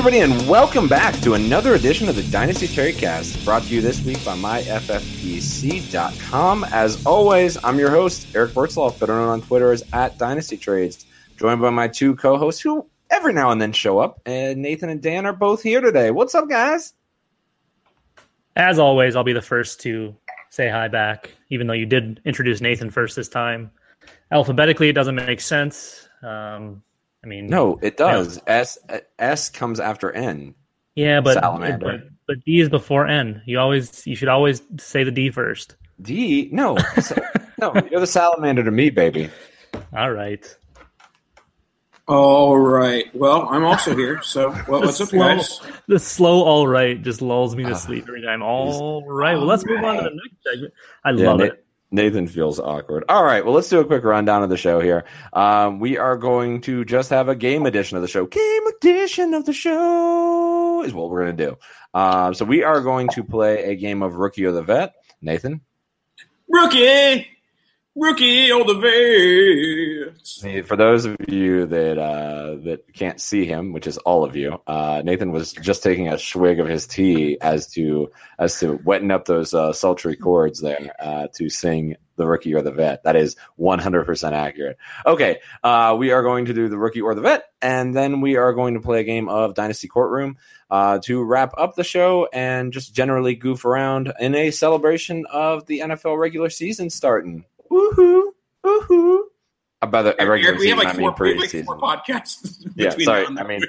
Everybody, and welcome back to another edition of the Dynasty Trade Cast, brought to you this week by myffpc.com. As always, I'm your host, Eric Bertzloff, better known on Twitter as at Dynasty Trades, joined by my two co hosts who every now and then show up. And Nathan and Dan are both here today. What's up, guys? As always, I'll be the first to say hi back, even though you did introduce Nathan first this time. Alphabetically, it doesn't make sense. Um, I mean, No, it does. S S comes after N. Yeah, but, Salamander. but but D is before N. You always you should always say the D first. D? No. no, you're the salamander to me, baby. All right. All right. Well, I'm also here. So, well, what's up, slow, guys? The slow all right just lulls me to Ah. sleep every time. All right. Well, let's move on to the next segment. I Yeah, love Na- it. Nathan feels awkward. All right, well, let's do a quick rundown of the show here. Um, we are going to just have a game edition of the show. Game edition of the show is what we're going to do. Um, so we are going to play a game of Rookie or the Vet. Nathan, Rookie, rookie on the for those of you that uh, that can't see him, which is all of you, uh, Nathan was just taking a swig of his tea as to as to wetting up those uh, sultry chords there uh, to sing the rookie or the vet. That is 100% accurate. Okay, uh, we are going to do the rookie or the vet, and then we are going to play a game of Dynasty Courtroom uh, to wrap up the show and just generally goof around in a celebration of the NFL regular season starting. Woohoo! Woohoo! By the regular Eric, we have season, like I mean four, we have like preseason. four podcasts. Yeah, sorry. now and I mean.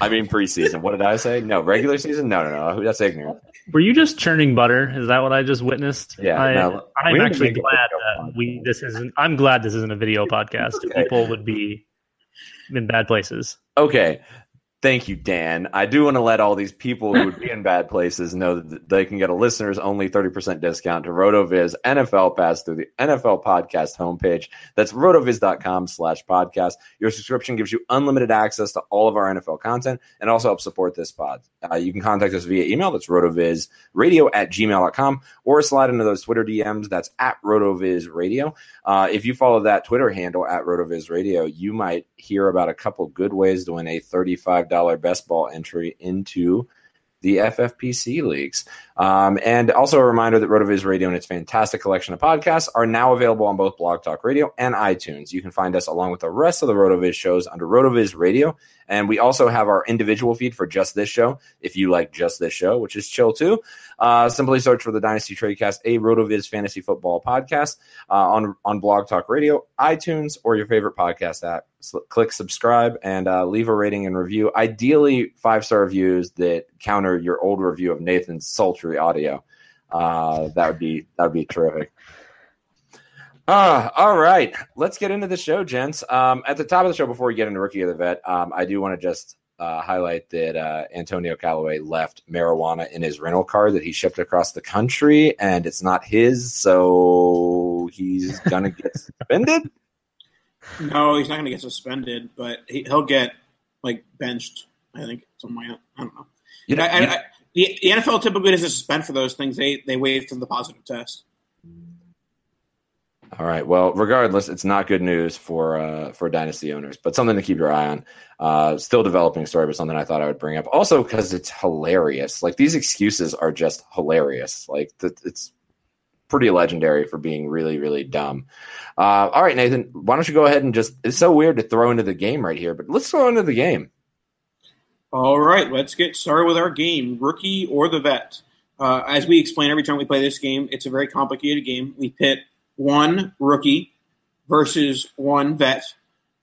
I mean preseason. What did I say? No, regular season. No, no, no. That's ignorant. Were you just churning butter? Is that what I just witnessed? Yeah, I, no, I'm we actually glad that we this isn't. I'm glad this isn't a video podcast. Okay. People would be in bad places. Okay. Thank you, Dan. I do want to let all these people who would be in bad places know that they can get a listeners only 30% discount to RotoViz NFL Pass through the NFL Podcast homepage. That's rotoviz.com slash podcast. Your subscription gives you unlimited access to all of our NFL content and also helps support this pod. Uh, you can contact us via email. That's rotovizradio at gmail.com or slide into those Twitter DMs. That's at rotovizradio. Uh, if you follow that Twitter handle at rotovizradio, you might hear about a couple good ways to win a 35 $5 best ball entry into the FFPC leagues. Um, and also a reminder that RotoViz Radio and its fantastic collection of podcasts are now available on both Blog Talk Radio and iTunes. You can find us along with the rest of the RotoViz shows under RotoViz Radio. And we also have our individual feed for just this show. If you like just this show, which is chill too, uh, simply search for the Dynasty Tradecast, a RotoViz fantasy football podcast uh, on, on Blog Talk Radio, iTunes, or your favorite podcast app. So click subscribe and uh, leave a rating and review. Ideally, five star reviews that counter your old review of Nathan's sultry audio. Uh, that would be that would be terrific. Uh, all right, let's get into the show, gents. Um, at the top of the show, before we get into rookie of the vet, um, I do want to just uh, highlight that uh, Antonio Callaway left marijuana in his rental car that he shipped across the country, and it's not his, so he's gonna get suspended. No, he's not going to get suspended, but he, will get like benched. I think somewhere. I don't know. You know, I, I, I, the, the, NFL typically doesn't suspend for those things. They they wait for the positive test. All right. Well, regardless, it's not good news for uh, for dynasty owners, but something to keep your eye on. Uh, still developing story, but something I thought I would bring up. Also, because it's hilarious. Like these excuses are just hilarious. Like it's pretty legendary for being really, really dumb. Uh, all right, Nathan, why don't you go ahead and just? It's so weird to throw into the game right here, but let's throw into the game. All right, let's get started with our game, rookie or the vet. Uh, as we explain every time we play this game, it's a very complicated game. We pit one rookie versus one vet.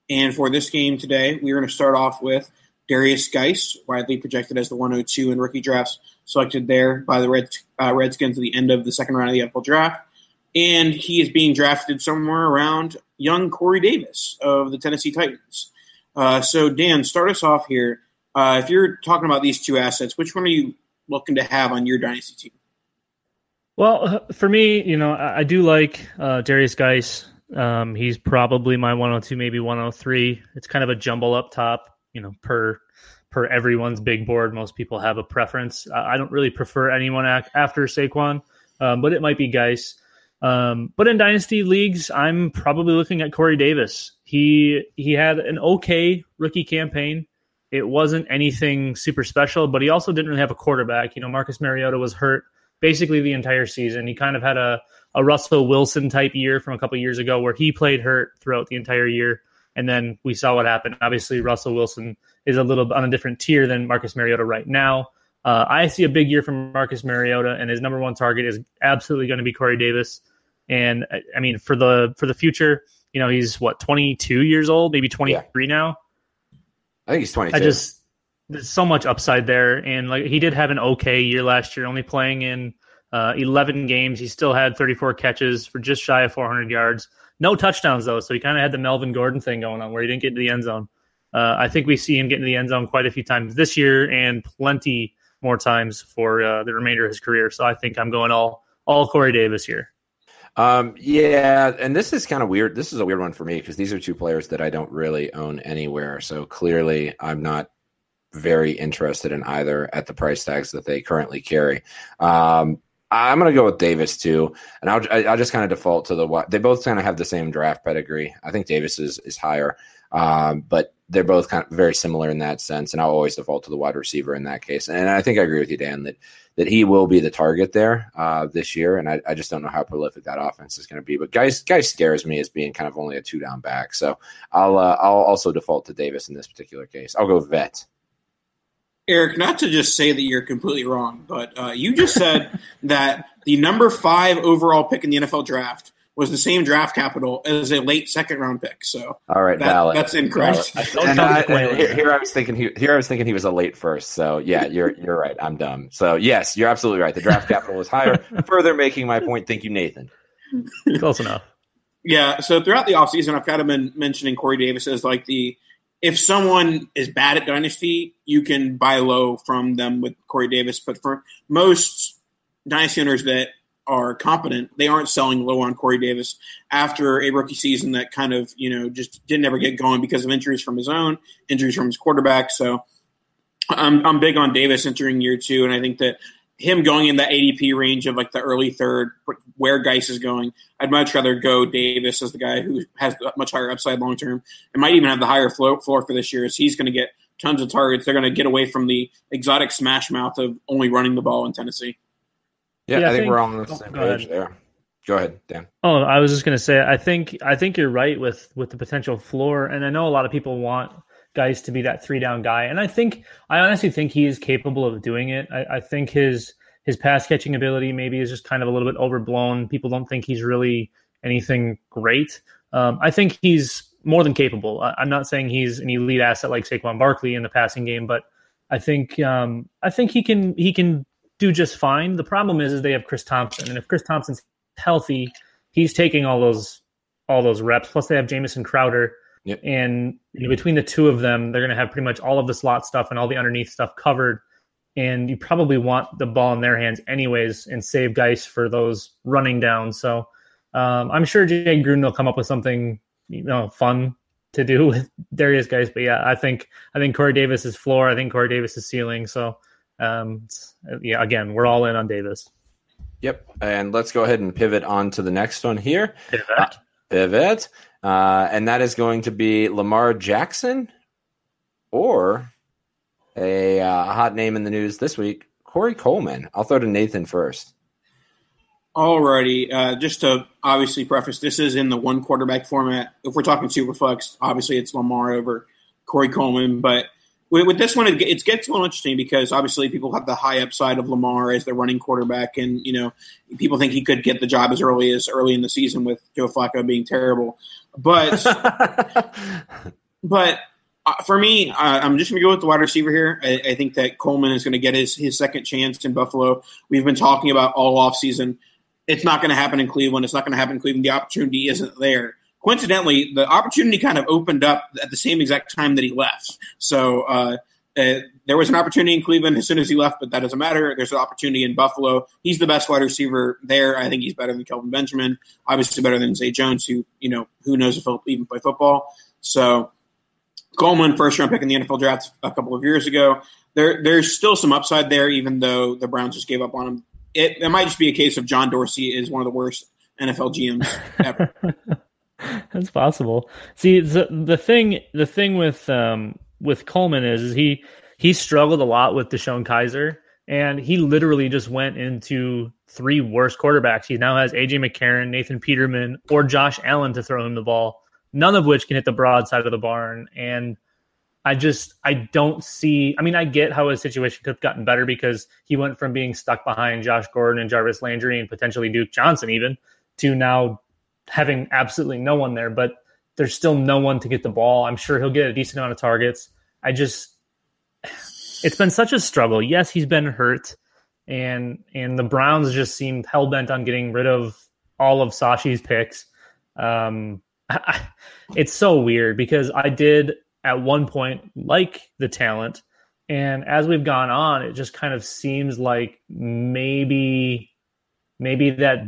And for this game today, we're going to start off with Derrius Guice, widely projected as the 102 in rookie drafts, selected there by the Red, uh, Redskins at the end of the second round of the NFL draft. And he is being drafted somewhere around young Corey Davis of the Tennessee Titans. Uh, so, Dan, start us off here. Uh, if you're talking about these two assets, which one are you looking to have on your dynasty team? Well, uh, for me, you know, I, I do like uh, Derrius Guice. Um, he's probably my 102, maybe 103. It's kind of a jumble up top you know per per everyone's big board. Most people have a preference. I don't really prefer anyone after Saquon, um, but it might be Guice. Um, but in dynasty leagues, I'm probably looking at Corey Davis. He he had an okay rookie campaign. It wasn't anything super special, but he also didn't really have a quarterback. You know, Marcus Mariota was hurt basically the entire season. He kind of had a, a Russell Wilson type year from a couple years ago where he played hurt throughout the entire year. And then we saw what happened. Obviously, Russell Wilson is a little on a different tier than Marcus Mariota right now. Uh, I see a big year from Marcus Mariota, and his number one target is absolutely going to be Corey Davis. And I mean, for the for the future, you know, he's what 22 years old, maybe 23 yeah. now. I think he's 22. I just there's so much upside there, and like he did have an okay year last year, only playing in uh, 11 games. He still had 34 catches for just shy of 400 yards. No touchdowns though, so he kind of had the Melvin Gordon thing going on where he didn't get to the end zone. Uh, I think we see him get into the end zone quite a few times this year, and plenty more times for uh, the remainder of his career. So I think I'm going all all Corey Davis here. Um, yeah, and this is kind of weird. This is a weird one for me because these are two players that I don't really own anywhere. So clearly, I'm not very interested in either at the price tags that they currently carry. Um, I'm going to go with Davis too, and I'll I'll just kind of default to the they both kind of have the same draft pedigree. I think Davis is is higher, um, but they're both kind of very similar in that sense, and I'll always default to the wide receiver in that case. And I think I agree with you, Dan, that that he will be the target there uh, this year, and I, I, just don't know how prolific that offense is going to be. But guys, Guice scares me as being kind of only a two down back, so I'll uh, I'll also default to Davis in this particular case. I'll go vet. Eric, not to just say that you're completely wrong, but uh, you just said that the number five overall pick in the NFL draft was the same draft capital as a late second round pick. So, all right, that, valid. That's incorrect. Valid. I, here, here, I was thinking he here I was thinking he was a late first. So yeah, you're you're right. I'm dumb. So yes, you're absolutely right. The draft capital was higher. Further making my point. Thank you, Nathan. Close enough. Yeah. So throughout the offseason, I've kind of been mentioning Corey Davis as like the if someone is bad at dynasty, you can buy low from them with Corey Davis. But for most dynasty owners that are competent, they aren't selling low on Corey Davis after a rookie season that kind of you know just didn't ever get going because of injuries from his own, injuries from his quarterback. So I'm I'm big on Davis entering year two, and I think that him going in the ADP range of like the early third, where Guice is going, I'd much rather go Davis as the guy who has much higher upside long term and might even have the higher floor, floor for this year. As he's going to get tons of targets. They're going to get away from the exotic smash mouth of only running the ball in Tennessee. Yeah, Yeah, I I think, think- we're all on the same page ahead. there. Go ahead, Dan. Oh, I was just gonna say, I think I think you're right with with the potential floor, and I know a lot of people want Guice to be that three down guy, and I think I honestly think he is capable of doing it. I, I think his his pass catching ability maybe is just kind of a little bit overblown. People don't think he's really anything great. Um, I think he's more than capable. I, I'm not saying he's an elite asset like Saquon Barkley in the passing game, but I think um, I think he can he can do just fine. The problem is, is they have Chris Thompson, and if Chris Thompson's healthy, he's taking all those all those reps. Plus, they have Jamison Crowder, Yep. and you know, between the two of them, they're going to have pretty much all of the slot stuff and all the underneath stuff covered. And you probably want the ball in their hands anyways, and save Guice for those running downs. So um, I'm sure Jay Gruden will come up with something you know fun to do with Derrius Guice. But yeah, I think I think Corey Davis is floor. I think Corey Davis is ceiling. So um, yeah, again, we're all in on Davis. Yep. And let's go ahead and pivot on to the next one here. Pivot. Uh, pivot. Uh, and that is going to be Lamar Jackson or a uh, hot name in the news this week, Corey Coleman. I'll throw to Nathan first. Alrighty, uh, just to obviously preface, this is in the one quarterback format. If we're talking superflex, obviously it's Lamar over Corey Coleman. But with, with this one, it, it gets a little interesting because obviously people have the high upside of Lamar as their running quarterback, and you know people think he could get the job as early as early in the season with Joe Flacco being terrible. But but uh, for me, uh, I'm just going to go with the wide receiver here. I, I think that Coleman is going to get his, his second chance in Buffalo. We've been talking about all off season. It's not going to happen in Cleveland. It's not going to happen in Cleveland. The opportunity isn't there. Coincidentally, the opportunity kind of opened up at the same exact time that he left. So uh, uh, there was an opportunity in Cleveland as soon as he left, but that doesn't matter. There's an opportunity in Buffalo. He's the best wide receiver there. I think he's better than Kelvin Benjamin. Obviously, better than Zay Jones, who you know who knows if he'll even play football. So Coleman, first round pick in the NFL draft a couple of years ago. There, there's still some upside there, even though the Browns just gave up on him. It, it might just be a case of John Dorsey is one of the worst NFL GMs ever. That's possible. See, the the thing the thing with um with Coleman is, is he he struggled a lot with DeShone Kizer, and he literally just went into three worst quarterbacks. He now has AJ McCarron, Nathan Peterman, or Josh Allen to throw him the ball, none of which can hit the broad side of the barn. And I just I don't see. I mean, I get how his situation could have gotten better because he went from being stuck behind Josh Gordon and Jarvis Landry and potentially Duke Johnson even to now having absolutely no one there. But there's still no one to get the ball. I'm sure he'll get a decent amount of targets. I just it's been such a struggle. Yes, he's been hurt, and and the Browns just seemed hell bent on getting rid of all of Sashi's picks. Um, it's so weird because I did at one point like the talent, and as we've gone on, it just kind of seems like maybe maybe that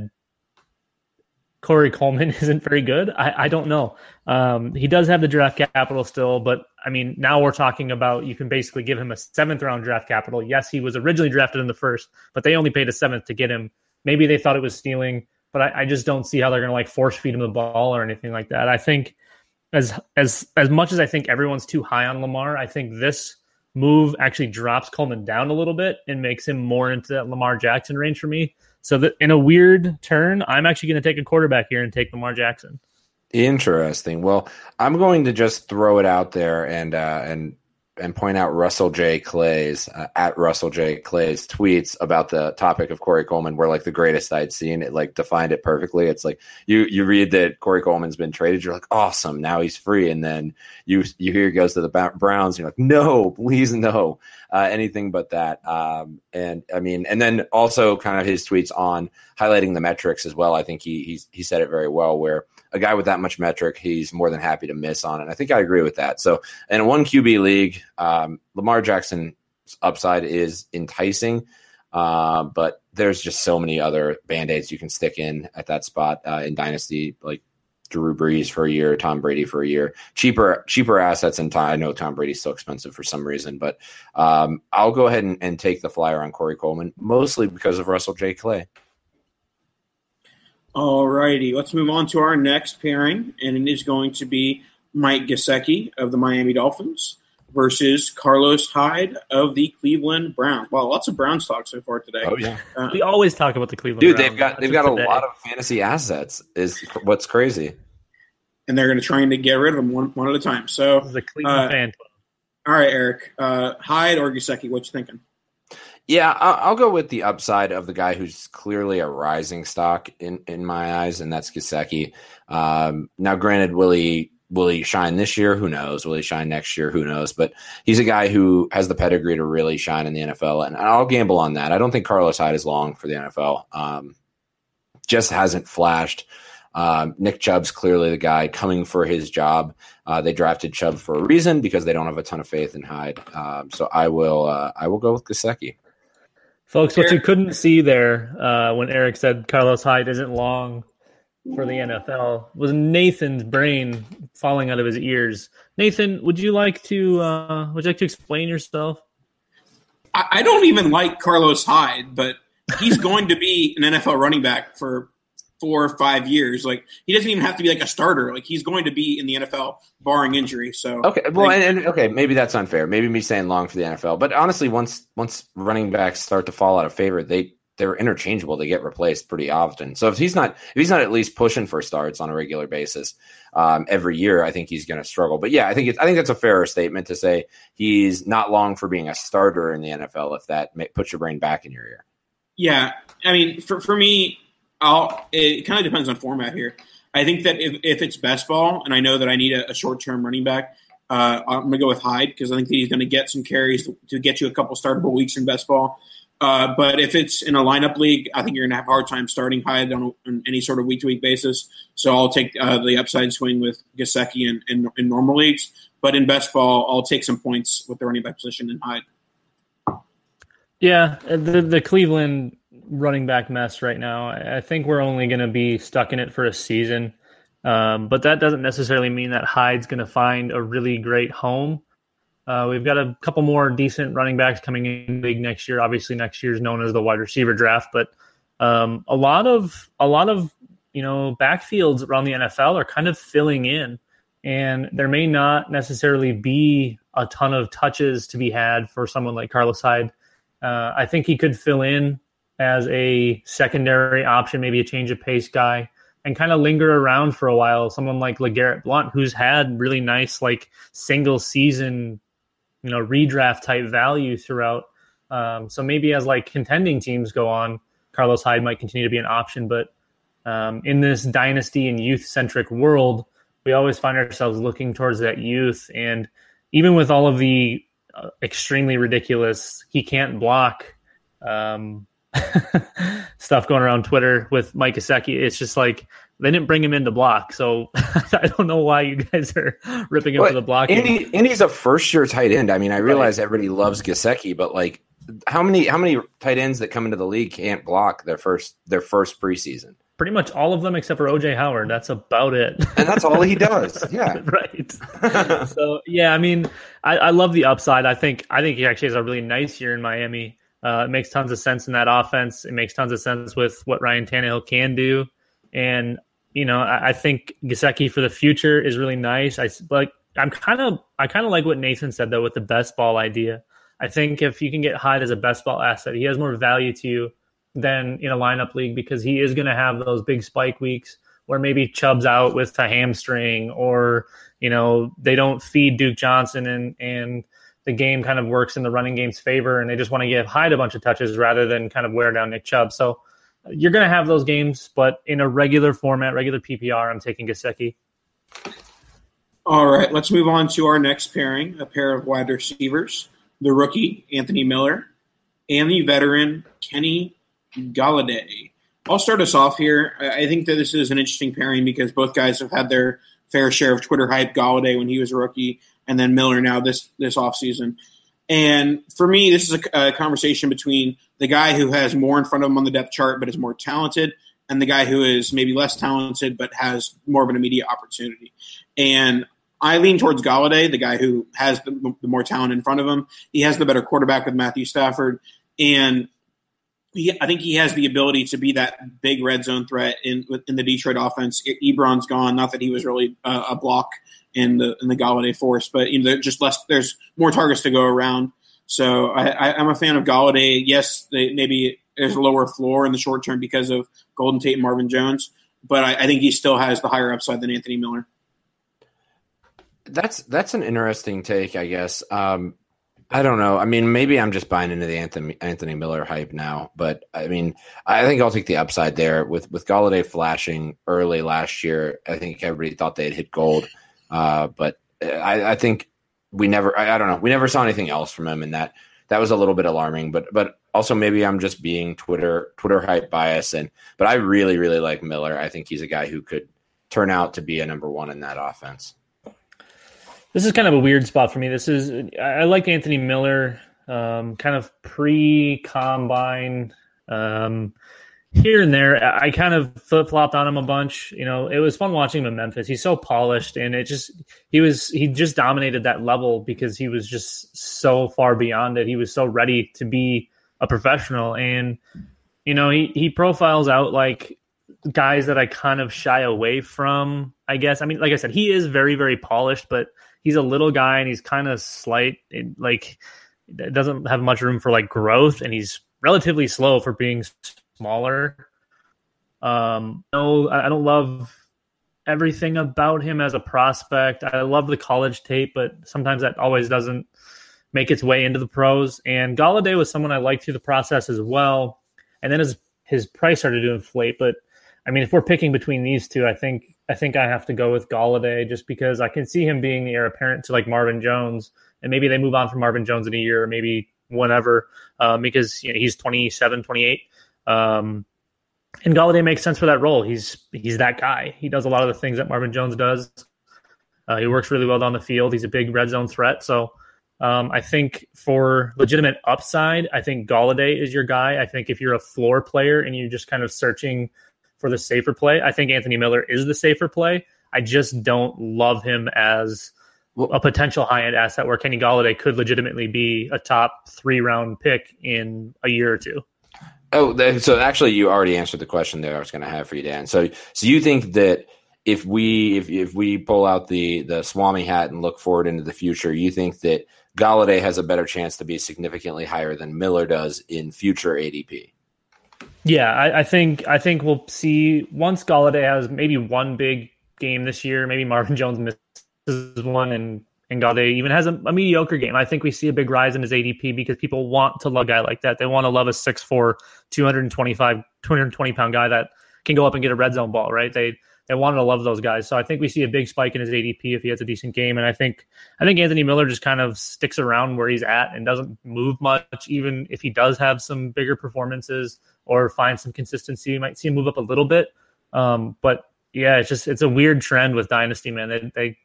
Corey Coleman isn't very good. I, I don't know. Um, he does have the draft capital still, but I mean, now we're talking about you can basically give him a seventh round draft capital. Yes, he was originally drafted in the first, but they only paid a seventh to get him. Maybe they thought it was stealing, but I, I just don't see how they're going to like force feed him the ball or anything like that. I think as as as much as I think everyone's too high on Lamar, I think this move actually drops Coleman down a little bit and makes him more into that Lamar Jackson range for me. So that in a weird turn, I'm actually going to take a quarterback here and take Lamar Jackson. Interesting. Well, I'm going to just throw it out there and uh, and and point out Russell J. Clay's uh, at Russell J. Clay's tweets about the topic of Corey Coleman were like the greatest I'd seen. It like defined it perfectly. It's like you you read that Corey Coleman's been traded, you're like awesome, now he's free, and then you you hear he goes to the Browns, you're like no, please no, uh, anything but that. Um, and I mean, and then also kind of his tweets on highlighting the metrics as well. I think he he said it very well where a guy with that much metric, he's more than happy to miss on it. I think I agree with that. So in a one QB league, um, Lamar Jackson's upside is enticing, uh, but there's just so many other band aids you can stick in at that spot uh, in dynasty, like Drew Brees for a year, Tom Brady for a year, cheaper cheaper assets. And I know Tom Brady's still expensive for some reason, but um, I'll go ahead and, and, take the flyer on Corey Coleman, mostly because of Russell J. Clay. All righty, let's move on to our next pairing, and it is going to be Mike Gesicki of the Miami Dolphins versus Carlos Hyde of the Cleveland Browns. Wow, lots of Browns talk so far today. Oh yeah, uh, we always talk about the Cleveland. Dude, Browns. they've got they've got today. a lot of fantasy assets. Is what's crazy, and they're going to try to get rid of them one, one at a time. So the Cleveland uh, fan. All right, Eric, uh, Hyde or Gesicki, what you thinking? Yeah, I'll, go with the upside of the guy who's clearly a rising stock in, in my eyes, and that's Gesicki. Um, now, granted, will he will he shine this year? Who knows? Will he shine next year? Who knows? But he's a guy who has the pedigree to really shine in the NFL, and I'll gamble on that. I don't think Carlos Hyde is long for the NFL. Um, just hasn't flashed. Um, Nick Chubb's clearly the guy coming for his job. Uh, they drafted Chubb for a reason because they don't have a ton of faith in Hyde. Um, so I will uh, I will go with Gesicki. Folks, what you couldn't see there uh, when Eric said Carlos Hyde isn't long for the NFL was Nathan's brain falling out of his ears. Nathan, would you like to uh, would you like to explain yourself? I, I don't even like Carlos Hyde, but he's going to be an NFL running back for four or five years. Like he doesn't even have to be like a starter. Like he's going to be in the NFL barring injury. So okay, well, and, and, okay, maybe that's unfair. Maybe me saying long for the NFL, but honestly, once once running backs start to fall out of favor, they they're interchangeable. They get replaced pretty often. So if he's not if he's not at least pushing for starts on a regular basis um, every year, I think he's going to struggle. But yeah, I think I think that's a fairer statement to say he's not long for being a starter in the NFL. If that may, puts your brain back in your ear. Yeah, I mean, for for me, I'll, it kind of depends on format here. I think that if, if it's best ball, and I know that I need a, a short term running back, uh, I'm going to go with Hyde because I think that he's going to get some carries to, to, get you a couple startable weeks in best ball. Uh, but if it's in a lineup league, I think you're going to have a hard time starting Hyde on, on any sort of week to week basis. So I'll take uh, the upside swing with Gesicki in, in, in, normal leagues. But in best ball, I'll take some points with the running back position in Hyde. Yeah, the the Cleveland running back mess right now. I think we're only going to be stuck in it for a season. Um, but that doesn't necessarily mean that Hyde's going to find a really great home. Uh, we've got a couple more decent running backs coming in league next year. Obviously, next year is known as the wide receiver draft, but um, a lot of a lot of you know backfields around the NFL are kind of filling in, and there may not necessarily be a ton of touches to be had for someone like Carlos Hyde. Uh, I think he could fill in as a secondary option, maybe a change of pace guy, and kind of linger around for a while. Someone like LeGarrette Blunt, who's had really nice, like single season, you know, redraft type value throughout. Um, so maybe as like contending teams go on, Carlos Hyde might continue to be an option. But um, in this dynasty and youth centric world, we always find ourselves looking towards that youth. And even with all of the uh, extremely ridiculous, he can't block. Um, stuff going around Twitter with Mike Gesicki. It's just like they didn't bring him in to block, so I don't know why you guys are ripping him well, for the blocking. And, he, and he's a first year tight end. I mean, I realize right. everybody loves Gesicki, but like, how many how many tight ends that come into the league can't block their first their first preseason? Pretty much all of them except for OJ Howard. That's about it. And that's all he does. Yeah. right. so yeah, I mean, I, I love the upside. I think I think he actually has a really nice year in Miami. Uh, it makes tons of sense in that offense. It makes tons of sense with what Ryan Tannehill can do. And, you know, I, I think Gesicki for the future is really nice. I like, I'm kind of, I kind of like what Nathan said though with the best ball idea. I think if you can get Hyde as a best ball asset, he has more value to you than in a lineup league because he is going to have those big spike weeks where maybe Chubb's out with a hamstring or, you know, they don't feed Duke Johnson and, and, the game kind of works in the running game's favor, and they just want to give Hyde a bunch of touches rather than kind of wear down Nick Chubb. So you're going to have those games, but in a regular format, regular PPR, I'm taking Gesicki. All right, let's move on to our next pairing, a pair of wide receivers, the rookie Anthony Miller and the veteran Kenny Golladay. I'll start us off here. I think that this is an interesting pairing because both guys have had their fair share of Twitter hype. Golladay when he was a rookie, and then Miller now this this offseason. And for me, this is a, a, conversation between the guy who has more in front of him on the depth chart but is more talented, and the guy who is maybe less talented but has more of an immediate opportunity. And I lean towards Golladay, the guy who has the, the more talent in front of him. He has the better quarterback with Matthew Stafford, and he, I think he has the ability to be that big red zone threat in in the Detroit offense. Ebron's gone, not that he was really uh, a block in the in the Golladay force, but you know, just less. There's more targets to go around. So I, am a fan of Golladay. Yes, they, maybe there's a lower floor in the short term because of Golden Tate and Marvin Jones, but I, I think he still has the higher upside than Anthony Miller. That's that's an interesting take, I guess. Um, I don't know. I mean, maybe I'm just buying into the Anthony Anthony Miller hype now, but I mean, I think I'll take the upside there with with Golladay flashing early last year. I think everybody thought they had hit gold, uh, but I, I, think we never. I, I, don't know. We never saw anything else from him, and that that was a little bit alarming. But but also maybe I'm just being Twitter Twitter hype bias, and but I really really like Miller. I think he's a guy who could turn out to be a number one in that offense. This is kind of a weird spot for me. This is I like Anthony Miller, um, kind of pre combine. Um, here and there, I kind of flip flopped on him a bunch. You know, it was fun watching him in Memphis. He's so polished, and it just he was he just dominated that level because he was just so far beyond it. He was so ready to be a professional, and you know, he he profiles out like guys that I kind of shy away from. I guess. I mean, like I said, he is very very polished, but he's a little guy and he's kind of slight, like doesn't have much room for like growth, and he's relatively slow for being smaller. Um, no, I don't love everything about him as a prospect. I love the college tape, but sometimes that always doesn't make its way into the pros. And Golladay was someone I liked through the process as well. And then his his price started to inflate. But I mean, if we're picking between these two, I think I think I have to go with Golladay just because I can see him being the heir apparent to like Marvin Jones, and maybe they move on from Marvin Jones in a year, or maybe whenever, um, because you know, he's 27, 28. Um, and Golladay makes sense for that role. He's he's that guy. He does a lot of the things that Marvin Jones does. Uh, he works really well down the field. He's a big red zone threat. So um, I think for legitimate upside, I think Golladay is your guy. I think if you're a floor player and you're just kind of searching for the safer play. I think Anthony Miller is the safer play. I just don't love him as a potential high end asset where Kenny Golladay could legitimately be a top three round pick in a year or two. Oh, so actually, you already answered the question that I was going to have for you, Dan. So, so you think that if we if if we pull out the the Swami hat and look forward into the future, you think that Golladay has a better chance to be significantly higher than Miller does in future ADP? Yeah, I, I, think I think we'll see once Golladay has maybe one big game this year. Maybe Marvin Jones misses one, and and Golladay even has a, a, mediocre game. I think we see a big rise in his ADP because people want to love a guy like that. They want to love a 6'4", 225, 220 pound guy that can go up and get a red zone ball. Right? They they want to love those guys. So I think we see a big spike in his ADP if he has a decent game. And I think I think Anthony Miller just kind of sticks around where he's at and doesn't move much, even if he does have some bigger performances or find some consistency. You might see him move up a little bit. Um, but yeah, it's just it's a weird trend with Dynasty, man. They, they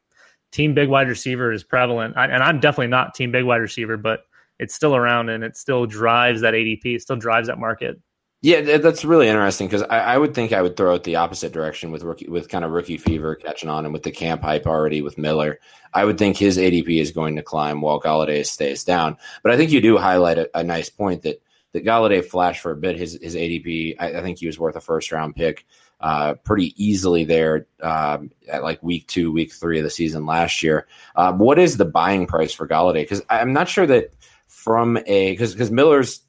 team big wide receiver is prevalent, I, and I'm definitely not team big wide receiver, but it's still around and it still drives that ADP. It still drives that market. Yeah, that's really interesting because I, I, would think I would throw it the opposite direction with rookie, with kind of rookie fever catching on, and with the camp hype already with Miller. I would think his ADP is going to climb while Golladay stays down. But I think you do highlight a, a nice point that that Golladay flashed for a bit. His his ADP, I, I think he was worth a first round pick, uh, pretty easily there um, at like week two, week three of the season last year. Um, what is the buying price for Golladay? Because I'm not sure that from a because because Miller's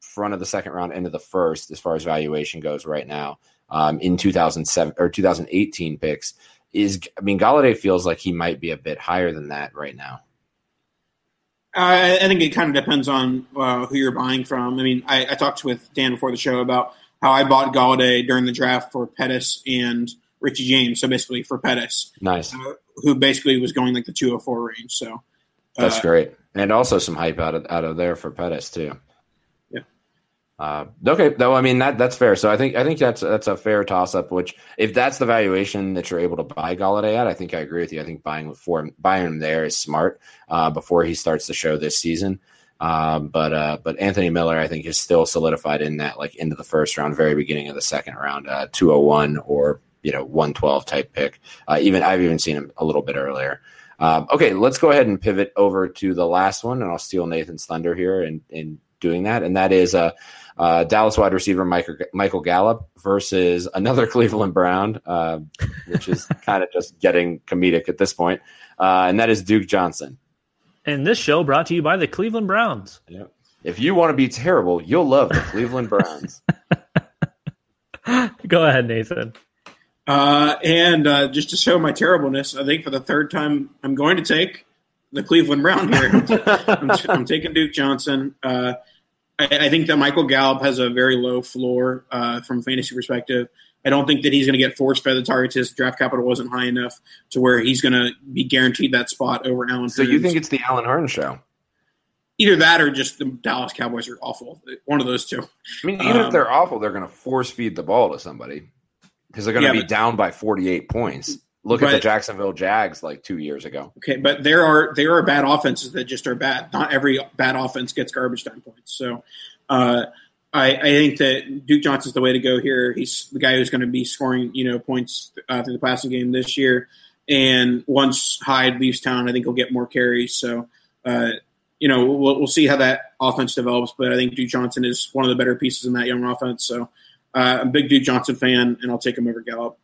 front of the second round, into the first, as far as valuation goes right now um, in 2007 or 2018 picks is. I mean, Golladay feels like he might be a bit higher than that right now. I, I think it kind of depends on uh, who you're buying from. I mean, I, I, talked with Dan before the show about how I bought Golladay during the draft for Pettis and Richie James. So basically for Pettis, nice, uh, who basically was going like the 204 range. So that's uh, great, and also some hype out of out of there for Pettis too. Yeah. Uh, okay, though I mean that that's fair. So I think I think that's that's a fair toss up. Which if that's the valuation that you're able to buy Golladay at, I think I agree with you. I think buying for buying him there is smart uh, before he starts the show this season. Um, but uh, but Anthony Miller, I think, is still solidified in that like into the first round, very beginning of the second round, uh, two hundred one or you know one twelve type pick. Uh, even I've even seen him a little bit earlier. Um, okay, let's go ahead and pivot over to the last one, and I'll steal Nathan's thunder here in in doing that, and that is uh uh, Dallas wide receiver Michael, Michael Gallup versus another Cleveland Brown, uh, which is kind of just getting comedic at this point, uh, and that is Duke Johnson. And this show brought to you by the Cleveland Browns. Yep. If you want to be terrible, you'll love the Cleveland Browns. Go ahead, Nathan. Uh, and uh, just to show my terribleness, I think for the third time, I'm going to take the Cleveland Brown here. I'm, I'm, taking Duke Johnson. Uh, I, I, think that Michael Gallup has a very low floor uh, from fantasy perspective. I don't think that he's going to get forced fed the targets. His draft capital wasn't high enough to where he's going to be guaranteed that spot over Allen. So you think it's the Allen Hurns show? Either that or just the Dallas Cowboys are awful. One of those two. I mean, even um, if they're awful, they're going to force feed the ball to somebody because they're going to yeah, be but, down by 48 points. Look but, at the Jacksonville Jags like two years ago. Okay, but there are there are bad offenses that just are bad. Not every bad offense gets garbage time points. So uh, I, I, think that Duke Johnson's the way to go here. He's the guy who's going to be scoring you know points uh, through the passing game this year. And once Hyde leaves town, I think he'll get more carries. So uh, you know we'll, we'll see how that offense develops. But I think Duke Johnson is one of the better pieces in that young offense. So uh, I'm a big Duke Johnson fan, and I'll take him over Gallup.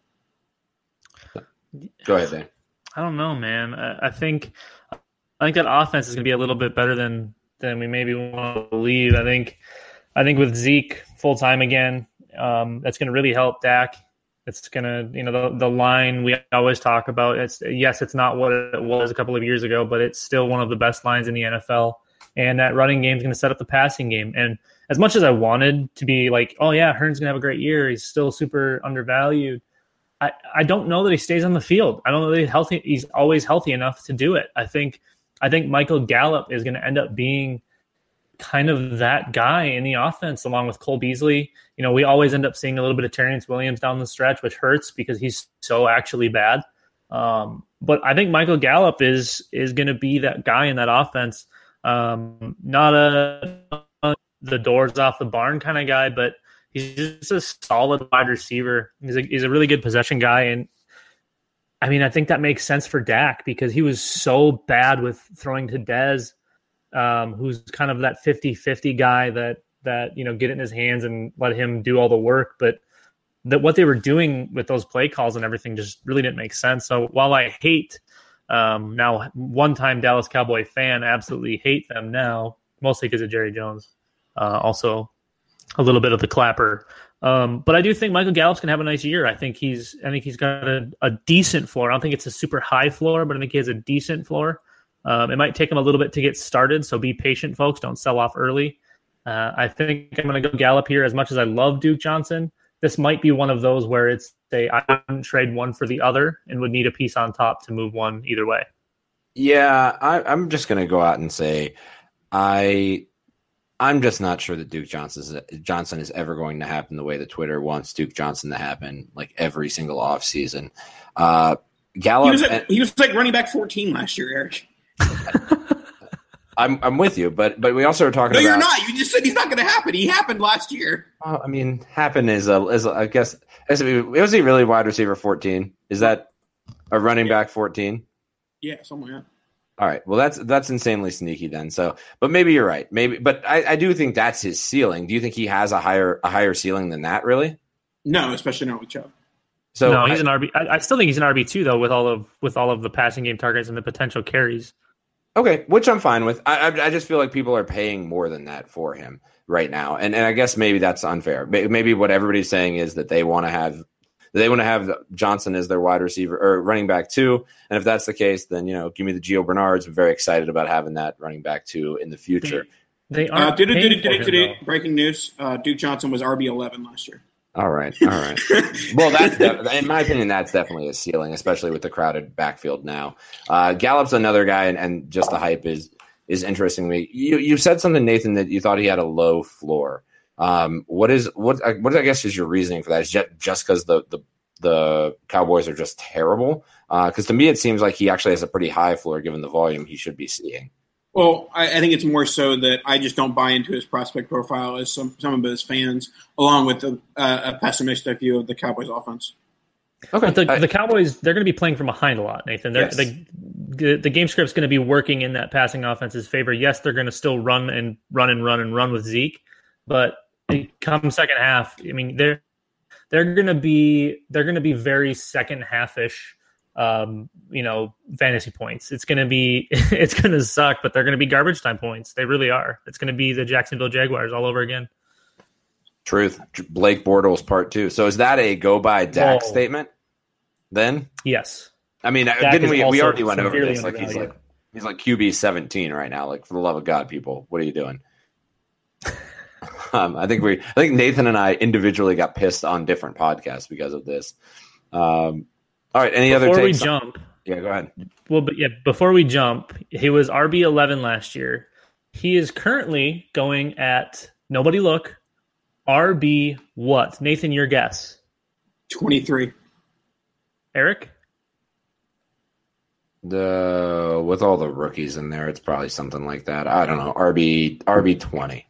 Go ahead, Dan. I don't know, man. I, I think I think that offense is going to be a little bit better than than we maybe want to believe. I think I think with Zeke full time again, um, that's going to really help Dak. It's going to, you know, the, the line we always talk about. It's yes, it's not what it was a couple of years ago, but it's still one of the best lines in the NFL. And that running game is going to set up the passing game. And as much as I wanted to be like, oh yeah, Hurns going to have a great year, he's still super undervalued. I, I don't know that he stays on the field. I don't know that he's healthy. He's always healthy enough to do it. I think I think Michael Gallup is going to end up being kind of that guy in the offense along with Cole Beasley. You know, we always end up seeing a little bit of Terrance Williams down the stretch, which hurts because he's so actually bad. Um, but I think Michael Gallup is is going to be that guy in that offense. Um, not a the doors off the barn kind of guy, but he's just a solid wide receiver. He's a, he's a really good possession guy. And I mean, I think that makes sense for Dak because he was so bad with throwing to Dez, um, who's kind of that 50 50 guy that, that, you know, get it in his hands and let him do all the work. But that what they were doing with those play calls and everything just really didn't make sense. So while I hate, um, now one time Dallas Cowboy fan, absolutely hate them now, mostly because of Jerry Jones. Uh, also a little bit of the clapper. Um, but I do think Michael Gallup's gonna have a nice year. I think he's I think he's got a, a, decent floor. I don't think it's a super high floor, but I think he has a decent floor. Um, it might take him a little bit to get started, so be patient, folks. Don't sell off early. Uh, I think I'm gonna go Gallup here. As much as I love Duke Johnson, this might be one of those where it's a I wouldn't trade one for the other and would need a piece on top to move one either way. Yeah, I, I'm just gonna go out and say I I'm just not sure that Duke Johnson Johnson is ever going to happen the way that Twitter wants Duke Johnson to happen, like every single offseason. Uh, Gallup, he was, like, he was like running back 14 last year, Eric. I'm I'm with you, but but we also are talking. No, about, you're not. You just said he's not going to happen. He happened last year. Uh, I mean, happen is a is a, I guess was he really wide receiver 14? Is that a running yeah. back 14? Yeah, something like that. All right. Well, that's that's insanely sneaky then. So, but maybe you're right. Maybe, but I, I do think that's his ceiling. Do you think he has a higher a higher ceiling than that? Really? No, especially not with Chubb. So no, he's I, an RB. I, I, still think he's an RB two though, with all of with all of the passing game targets and the potential carries. Okay, which I'm fine with. I, I, I just feel like people are paying more than that for him right now, and and I guess maybe that's unfair. Maybe what everybody's saying is that they want to have they want to have Johnson as their wide receiver or running back two. And if that's the case, then you know, give me the Gio Bernards. I'm very excited about having that running back two in the future. They, they are. Uh, did it, did it, did it, did it, breaking news: uh, Duke Johnson was RB eleven last year. All right, all right. well, that's def- in my opinion, that's definitely a ceiling, especially with the crowded backfield now. Uh, Gallup's another guy, and, and just the hype is is interesting to me. You you said something, Nathan, that you thought he had a low floor. Um, what is what? What I guess is your reasoning for that? Is just because the the the Cowboys are just terrible? Because uh, to me, it seems like he actually has a pretty high floor given the volume he should be seeing. Well, I, I, think it's more so that I just don't buy into his prospect profile as some some of his fans, along with a, uh, a pessimistic view of the Cowboys' offense. Okay, but the, I, the Cowboys they're going to be playing from behind a lot, Nathan. Yes. The the game script's going to be working in that passing offense's favor. Yes, they're going to still run and run and run and run with Zeke, but come second half, I mean they're they're going to be they're going to be very second half ish um, you know, fantasy points. It's going to be, it's going to suck, but they're going to be garbage time points. They really are. It's going to be the Jacksonville Jaguars all over again. Truth. Blake Bortles part two. So is that a go by Dak oh. statement? Then yes. I mean, Dak didn't we? We already went over this. Like he's like he's like QB seventeen right now. Like for the love of God, people, what are you doing? um, I think we, I think Nathan and I individually got pissed on different podcasts because of this. Um, all right. Any before other? Before we jump, yeah, go ahead. Well, but yeah, before we jump, he was RB eleven last year. He is currently going at nobody look RB what? Nathan, your guess. Twenty three. Eric. The with all the rookies in there, it's probably something like that. I don't know. RB RB twenty.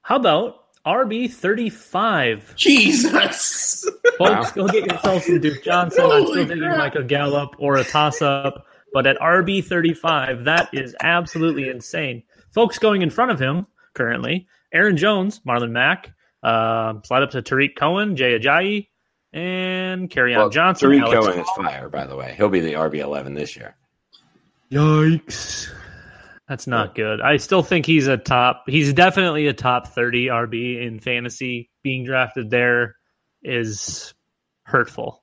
How about RB thirty five. Jesus, folks, go get yourself some Duke Johnson. I'm still thinking Michael Gallup or a toss up, but at RB thirty five, that is absolutely insane. Folks going in front of him currently: Aaron Jones, Marlon Mack, uh, slide up to Tarik Cohen, Jay Ajayi, and Kerryon well, Johnson. Tarik Cohen is fire, by the way. He'll be the RB eleven this year. Yikes. That's not good. I still think he's a top. He's definitely a top thirty RB in fantasy. Being drafted there is hurtful.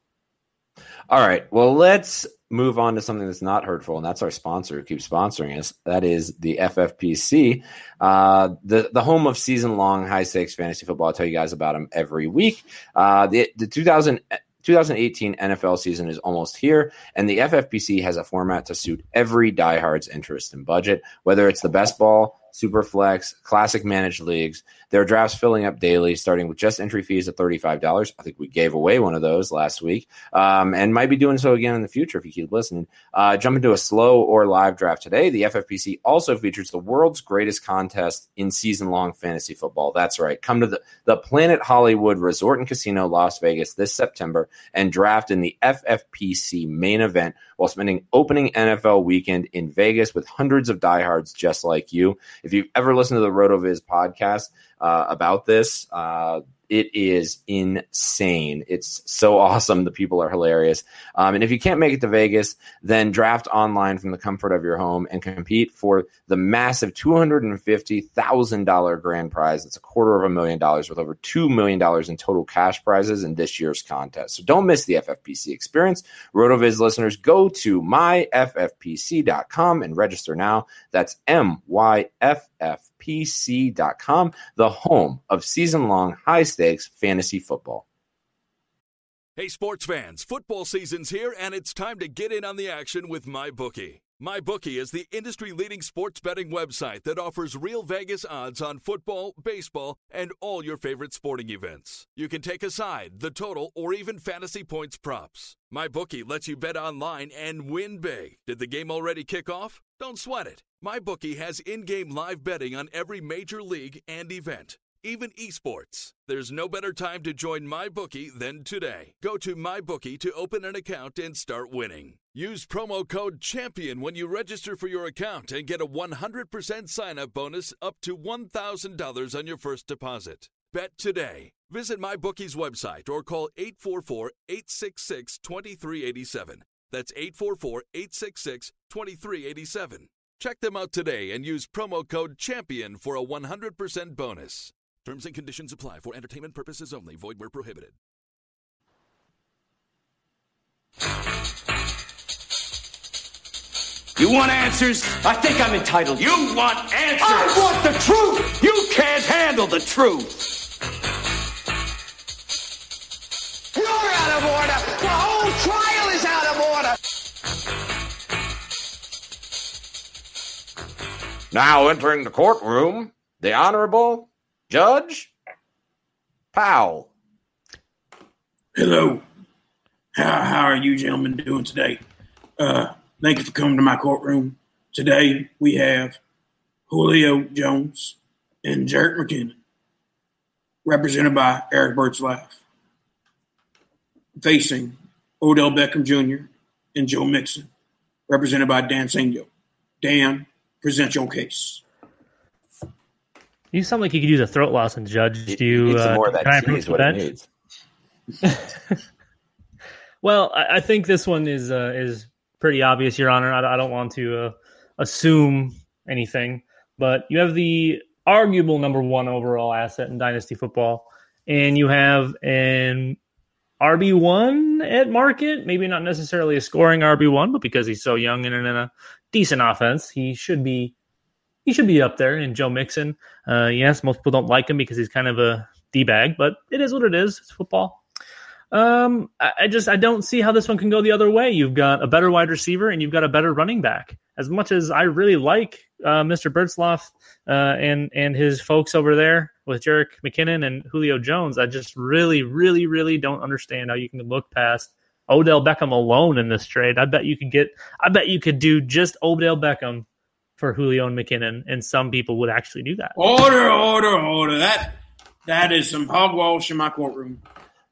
All right. Well, let's move on to something that's not hurtful, and that's our sponsor who keeps sponsoring us. That is the FFPC, uh, the the home of season long high stakes fantasy football. I tell you guys about them every week. Uh, the the 2000 2018 NFL season is almost here, and the FFPC has a format to suit every diehard's interest and budget, whether it's the best ball, super flex, classic managed leagues. There are drafts filling up daily, starting with just entry fees of $35. I think we gave away one of those last week um, and might be doing so again in the future if you keep listening. Uh, jump into a slow or live draft today. The FFPC also features the world's greatest contest in season long fantasy football. That's right. Come to the, the Planet Hollywood Resort and Casino, Las Vegas this September and draft in the FFPC main event while spending opening NFL weekend in Vegas with hundreds of diehards just like you. If you've ever listened to the RotoViz podcast uh, about this, uh, it is insane. It's so awesome. The people are hilarious. Um, and if you can't make it to Vegas, then draft online from the comfort of your home and compete for the massive $250,000 grand prize. That's a quarter of a million dollars with over $2 million in total cash prizes in this year's contest. So don't miss the FFPC experience. RotoViz listeners, go to myffpc.com and register now. That's M Y F F PC.com, the home of season long high stakes fantasy football. Hey, sports fans, football season's here, and it's time to get in on the action with MyBookie. MyBookie is the industry leading sports betting website that offers real Vegas odds on football, baseball, and all your favorite sporting events. You can take a side, the total, or even fantasy points props. MyBookie lets you bet online and win big. Did the game already kick off? Don't sweat it. MyBookie has in game live betting on every major league and event even esports. There's no better time to join MyBookie than today. Go to MyBookie to open an account and start winning. Use promo code CHAMPION when you register for your account and get a 100% sign up bonus up to $1,000 on your first deposit. Bet today. Visit MyBookie's website or call 844 866 2387. That's 844 866 2387. Check them out today and use promo code CHAMPION for a 100% bonus. Terms and conditions apply for entertainment purposes only. Void where prohibited. You want answers? I think I'm entitled. You want answers? I want the truth! You can't handle the truth! Now entering the courtroom, the Honorable Judge Powell. Hello. How, how are you gentlemen doing today? Uh, thank you for coming to my courtroom. Today we have Julio Jones and Jerick McKinnon, represented by Eric Bertzlaff, facing Odell Beckham Jr. and Joe Mixon, represented by Dan Sanyo. Dan, present your case. You sound like you could use a throat loss and judge. Do you Need some uh, more of I that tea approach is what it bench? needs. Well, I, I think this one is uh, is pretty obvious, Your Honor. I, I don't want to uh, assume anything, but you have the arguable number one overall asset in dynasty football, and you have an RB one at market. Maybe not necessarily a scoring RB one, but because he's so young and in a decent offense, he should be he should be up there. And Joe Mixon, uh, yes, most people don't like him because he's kind of a d bag, but it is what it is. It's football. Um, I, I just I don't see how this one can go the other way. You've got a better wide receiver and you've got a better running back. As much as I really like uh, Mr. Bertzloff uh, and and his folks over there with Jerick McKinnon and Julio Jones, I just really, really, really don't understand how you can look past Odell Beckham alone in this trade. I bet you could get. I bet you could do just Odell Beckham for Julio and McKinnon, and some people would actually do that. Order, order, order. That that is some hogwash in my courtroom.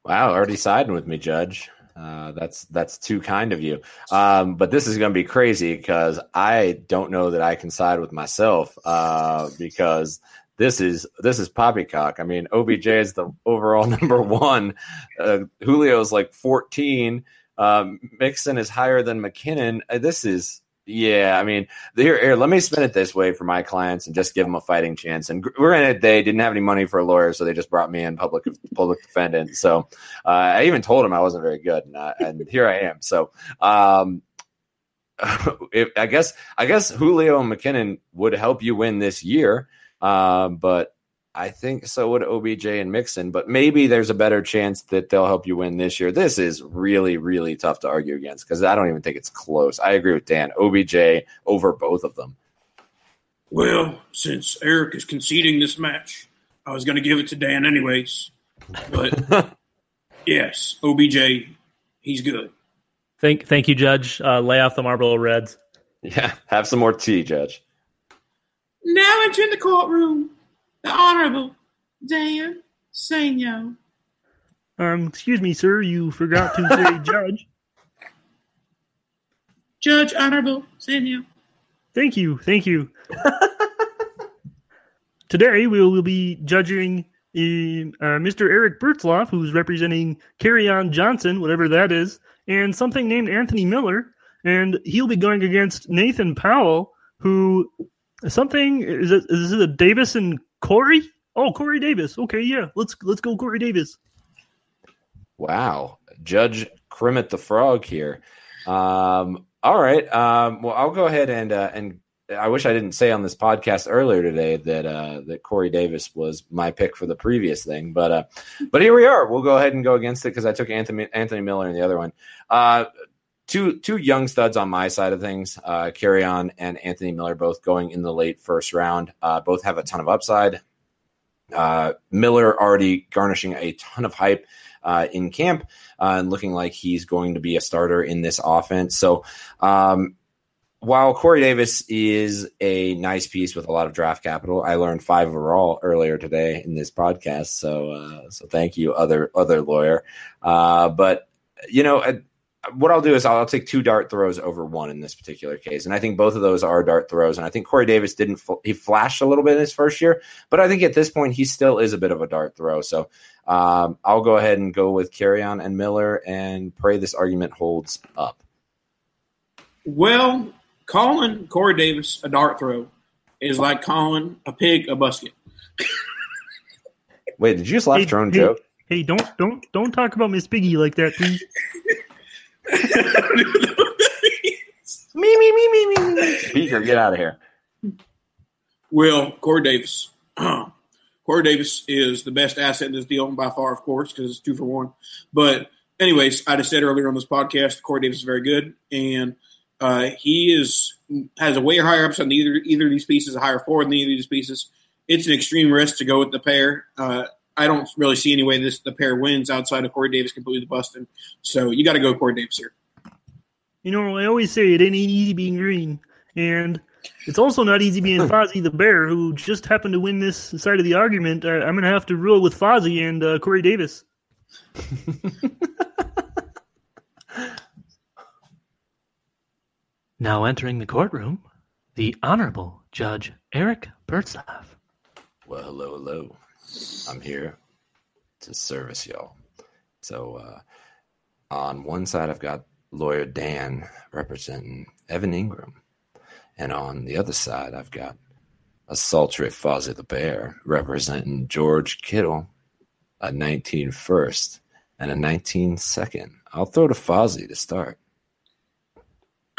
Wow, already siding with me, Judge. Uh, that's that's too kind of you. Um, but this is going to be crazy because I don't know that I can side with myself uh, because this is this is poppycock. I mean, OBJ is the overall number one. Uh, Julio's like fourteen. Um, Mixon is higher than McKinnon. Uh, this is yeah. I mean, here, here, let me spin it this way for my clients and just give them a fighting chance. And granted, they didn't have any money for a lawyer, so they just brought me in public public defendant. So uh, I even told them I wasn't very good, and, and here I am. So um, I guess I guess Julio and McKinnon would help you win this year, um, but I think so would OBJ and Mixon. But maybe there's a better chance that they'll help you win this year. This is really really tough to argue against because I don't even think it's close. I agree with Dan. OBJ over both of them. Well, since Eric is conceding this match, I was going to give it to Dan anyways. But yes, OBJ, he's good. Thank, thank you, Judge. Uh, lay off the Marlboro Reds. Yeah, have some more tea, Judge. Now entering the courtroom, the Honorable Dan Sanyo. Um, excuse me, sir. You forgot to say judge. Judge Honorable Sanyo. Thank you, thank you. Today we will be judging uh, Mr. Eric Bertzloff, who's representing Kerryon Johnson, whatever that is, and something named Anthony Miller, and he'll be going against Nathan Powell, who something is it is it a Davis and Corey? Oh, Corey Davis. Okay, yeah, let's let's go, Corey Davis. Wow, Judge Kermit the Frog here. Um, all right. Um, well, I'll go ahead and uh, and I wish I didn't say on this podcast earlier today that uh, that Corey Davis was my pick for the previous thing, but uh, but here we are. We'll go ahead and go against it because I took Anthony Anthony Miller in the other one. Uh, two two young studs on my side of things. Uh, and Anthony Miller both going in the late first round. Uh, both have a ton of upside. Uh, Miller already garnishing a ton of hype uh, in camp uh, and looking like he's going to be a starter in this offense. So, um, while Corey Davis is a nice piece with a lot of draft capital, I learned five overall earlier today in this podcast. So, uh, so thank you, other other lawyer. Uh, but you know, what I'll do is I'll, I'll take two dart throws over one in this particular case, and I think both of those are dart throws. And I think Corey Davis didn't fl- he flashed a little bit in his first year, but I think at this point he still is a bit of a dart throw. So um, I'll go ahead and go with Kerryon and Miller and pray this argument holds up. Well, calling Corey Davis a dart throw is like calling a pig a busket. Wait, did you just laugh Hey, at your own hey, joke? Hey, don't don't don't talk about Miss Piggy like that, please. Me, me, me, me, me, me. Peter, get out of here. Well, Corey Davis. Corey Davis is the best asset in this deal by far, of course, because it's two for one. But, anyways, I just said earlier on this podcast, Corey Davis is very good, and uh, he is has a way higher upside than either either of these pieces, a higher floor than either of these pieces. it's an extreme risk to go with the pair. Uh, I don't really see any way this the pair wins outside of Corey Davis completely busting. So you got to go Corey Davis here. You know, I always say it ain't easy being green, and it's also not easy being Fozzie the Bear, who just happened to win this side of the argument. Uh, I'm going to have to rule with Fozzie and uh, Corey Davis. now entering the courtroom, the Honorable Judge Eric Bertzoff. Well, hello, hello. I'm here to service y'all. So, uh, on one side, I've got lawyer Dan representing Evan Engram. And on the other side, I've got a sultry Fozzie the Bear representing George Kittle, a 19 first and a 19 second. I'll throw to Fozzie to start.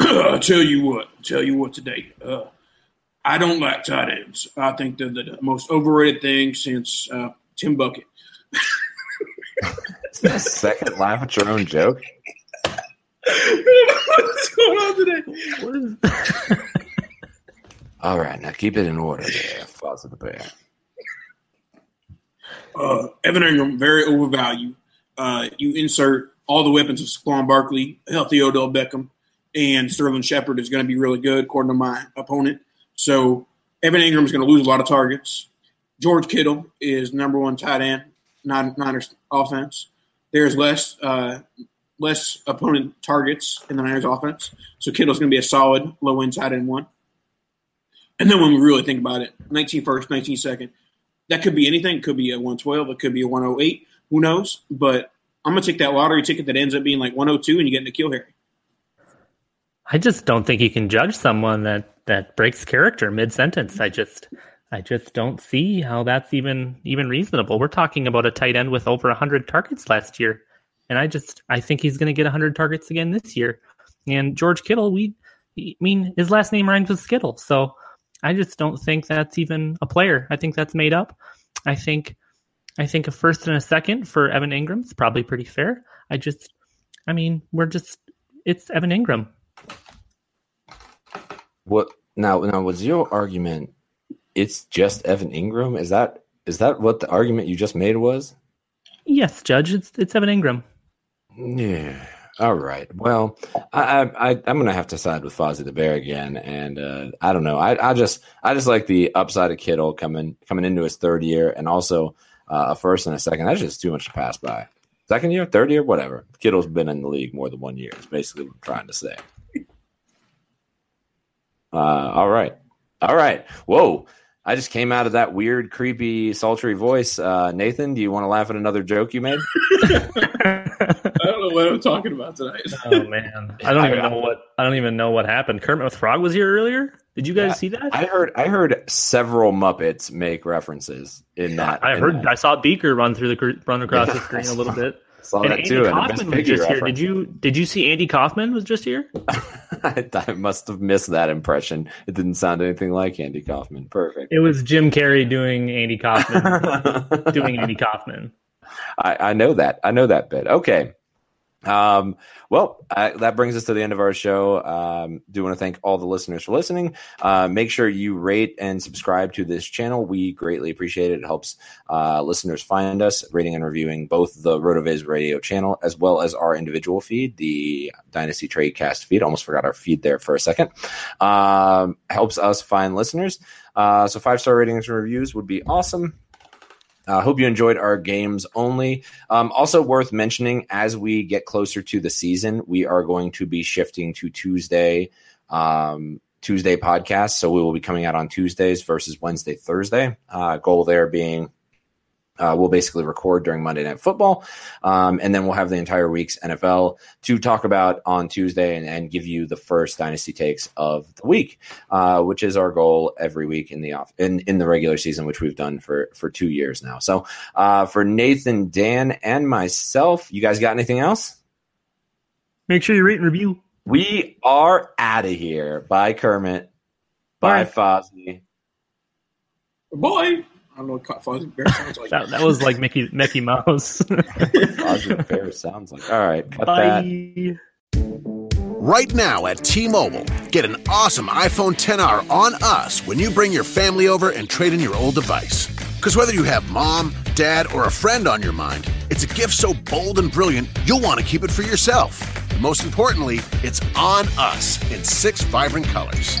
I'll tell you what, tell you what today. Uh, I don't like tight ends. I think they're the most overrated thing since uh, Tim Bucket. Second laugh at your own joke. What's going on today? All right, now keep it in order there, Fozzie the Bear. Uh, Evan Engram, very overvalued. Uh, you insert all the weapons of Saquon Barkley, healthy Odell Beckham, and Sterling Shepard is going to be really good, according to my opponent. So Evan Engram is going to lose a lot of targets. George Kittle is number one tight end, Niners offense. There's less uh, less opponent targets in the Niners offense, so Kittle's going to be a solid low end tight end one. And then when we really think about it, 19 first, 19 second, that could be anything. It could be a 112. It could be a 108. Who knows? But I'm going to take that lottery ticket that ends up being like 102 and you get into Kill Harry. I just don't think you can judge someone that that breaks character mid sentence. I just I just don't see how that's even even reasonable. We're talking about a tight end with over 100 targets last year. And I just I think he's going to get 100 targets again this year. And George Kittle, we I mean his last name rhymes with Skittle. So I just don't think that's even a player. I think that's made up. I think I think a first and a second for Evan Engram is probably pretty fair. I just I mean, we're just it's Evan Engram. What now? Now was your argument? It's just Evan Engram. Is that is that what the argument you just made was? Yes, Judge. It's it's Evan Engram. Yeah. All right. Well, I, I, I'm going to have to side with Fozzie the Bear again, and uh, I don't know. I, I just, I just like the upside of Kittle coming, coming into his third year, and also uh, a first and a second. That's just too much to pass by. Second year, third year, whatever. Kittle's been in the league more than one year. Is basically what I'm trying to say. Uh, all right, all right. Whoa! I just came out of that weird, creepy, sultry voice. Uh, Nathan, do you want to laugh at another joke you made? I don't know what I'm talking about tonight. oh man, I don't even know what I don't even know what happened. Kermit the Frog was here earlier. Did you guys Yeah, see that? I heard I heard several Muppets make references in that. I in heard. that. I saw Beaker run through the run across Yeah, the screen a little bit. Saw and that Andy too, and Kaufman was Piggy just here. Did you did you see Andy Kaufman was just here? I, I must have missed that impression. It didn't sound anything like Andy Kaufman. Perfect. It was Jim Carrey doing Andy Kaufman doing Andy Kaufman. I, I know that. I know that bit. Okay. Um, well, that brings us to the end of our show. Um, do want to thank all the listeners for listening. Uh, make sure you rate and subscribe to this channel. We greatly appreciate it. It helps uh, listeners find us, rating and reviewing both the RotoViz radio channel as well as our individual feed, the Dynasty Tradecast feed. Almost forgot our feed there for a second. Um, helps us find listeners. Uh, so five star ratings and reviews would be awesome. I hope you enjoyed our games only. Um, also worth mentioning, as we get closer to the season, we are going to be shifting to Tuesday, um, Tuesday podcasts. So we will be coming out on Tuesdays versus Wednesday, Thursday. Uh, goal there being uh, we'll basically record during Monday Night Football, um, and then we'll have the entire week's NFL to talk about on Tuesday and, and give you the first dynasty takes of the week, uh, which is our goal every week in the off in, in the regular season, which we've done for for two years now. So uh, for Nathan, Dan, and myself, you guys got anything else? Make sure you rate and review. We are out of here. Bye, Kermit. Bye, Fozzie. Boy, I don't know what Fozzie Bear sounds like. That, that was like Mickey Mickey Mouse. Fozzie Bear sounds like. All right, cut that. Bye. Right now at T Mobile, get an awesome iPhone 10R on us when you bring your family over and trade in your old device. Because whether you have mom, dad, or a friend on your mind, it's a gift so bold and brilliant you'll want to keep it for yourself. And most importantly, it's on us in six vibrant colors.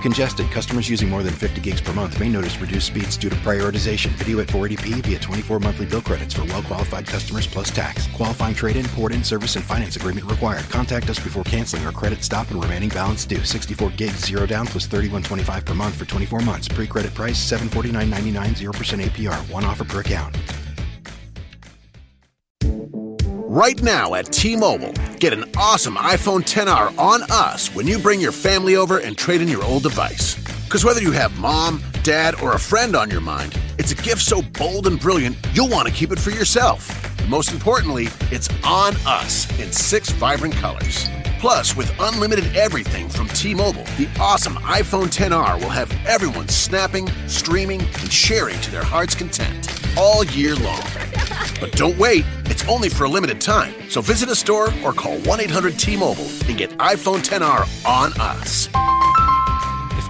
If congested, customers using more than 50 gigs per month may notice reduced speeds due to prioritization. Video at 480p via 24 monthly bill credits for well qualified customers plus tax. Qualifying trade in, port in, service, and finance agreement required. Contact us before canceling or credit stop and remaining balance due. 64 gigs, zero down plus 31.25 per month for 24 months. Pre credit price 749.99, 0% APR. One offer per account. Right now at T Mobile, get an awesome iPhone 10R on us when you bring your family over and trade in your old device. Because whether you have mom, dad, or a friend on your mind, it's a gift so bold and brilliant you'll want to keep it for yourself. And most importantly, it's on us in six vibrant colors. Plus, with unlimited everything from T Mobile, the awesome iPhone 10R will have everyone snapping, streaming, and sharing to their heart's content all year long. But don't wait, it's only for a limited time. So visit a store or call 1 800 T Mobile and get iPhone 10R on us.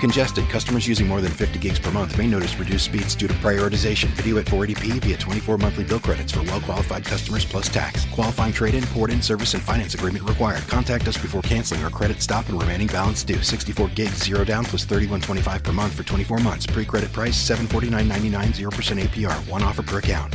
Congested, customers using more than 50 gigs per month may notice reduced speeds due to prioritization. Video at 480p via 24 monthly bill credits for well qualified customers plus tax. Qualifying trade in, port in, service, and finance agreement required. Contact us before canceling or credit stop and remaining balance due. 64 gigs, zero down plus 31.25 per month for 24 months. Pre credit price 749.99, 0% APR. One offer per account.